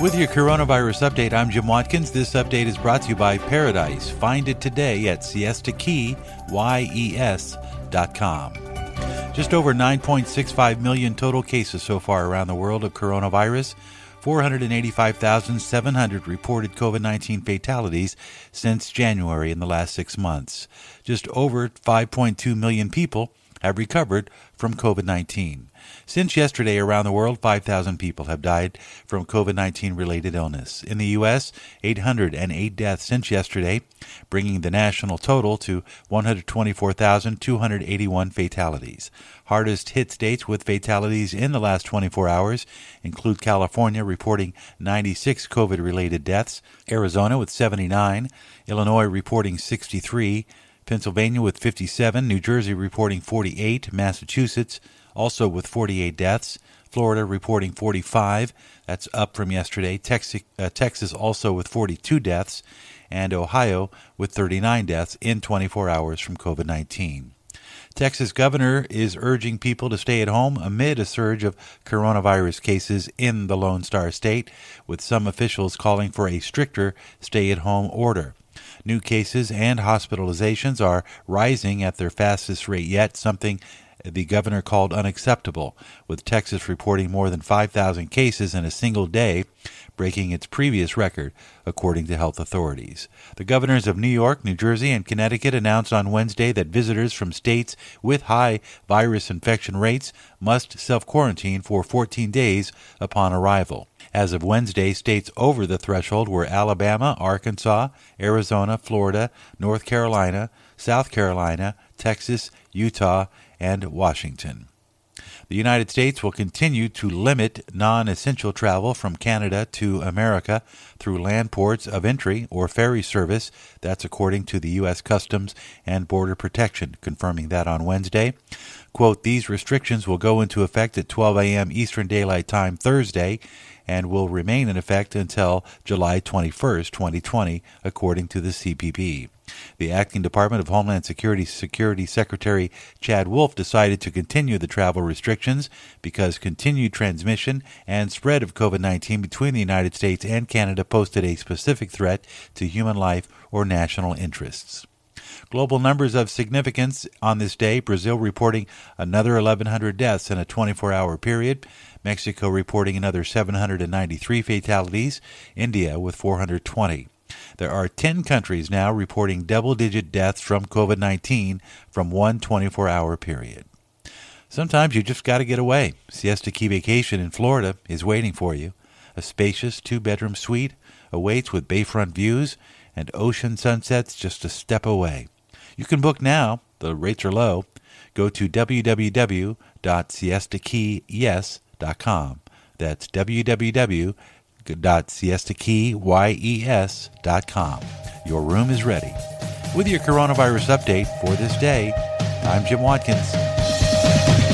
With your coronavirus update, I'm Jim Watkins. This update is brought to you by Paradise. Find it today at Siesta Key, Y-E-S.com. Just over 9.65 million total cases so far around the world of coronavirus. 485,700 reported COVID 19 fatalities since January in the last six months. Just over 5.2 million people have recovered from COVID 19. Since yesterday, around the world, 5,000 people have died from COVID 19 related illness. In the U.S., 808 deaths since yesterday, bringing the national total to 124,281 fatalities. Hardest hit states with fatalities in the last 24 hours include California reporting 96 COVID related deaths, Arizona with 79, Illinois reporting 63, Pennsylvania with 57, New Jersey reporting 48, Massachusetts also with 48 deaths. Florida reporting 45. That's up from yesterday. Texas, uh, Texas also with 42 deaths. And Ohio with 39 deaths in 24 hours from COVID 19. Texas governor is urging people to stay at home amid a surge of coronavirus cases in the Lone Star State, with some officials calling for a stricter stay at home order. New cases and hospitalizations are rising at their fastest rate yet, something the governor called unacceptable, with Texas reporting more than 5,000 cases in a single day, breaking its previous record, according to health authorities. The governors of New York, New Jersey, and Connecticut announced on Wednesday that visitors from states with high virus infection rates must self quarantine for 14 days upon arrival. As of Wednesday, states over the threshold were Alabama, Arkansas, Arizona, Florida, North Carolina, South Carolina, Texas, Utah, and Washington. The United States will continue to limit non essential travel from Canada to America through land ports of entry or ferry service. That's according to the U.S. Customs and Border Protection, confirming that on Wednesday. Quote, these restrictions will go into effect at 12 a.m. Eastern Daylight Time Thursday and will remain in effect until July 21, 2020, according to the CBP. The acting Department of Homeland Security Security Secretary Chad Wolf decided to continue the travel restrictions because continued transmission and spread of COVID 19 between the United States and Canada posted a specific threat to human life or national interests. Global numbers of significance on this day Brazil reporting another 1,100 deaths in a 24 hour period. Mexico reporting another 793 fatalities, India with 420. There are 10 countries now reporting double digit deaths from COVID 19 from one 24 hour period. Sometimes you just got to get away. Siesta Key Vacation in Florida is waiting for you. A spacious two bedroom suite awaits with bayfront views and ocean sunsets just a step away. You can book now, the rates are low. Go to www.siestakeyyes.com That's www.siestakeyes.com. Your room is ready. With your coronavirus update for this day, I'm Jim Watkins.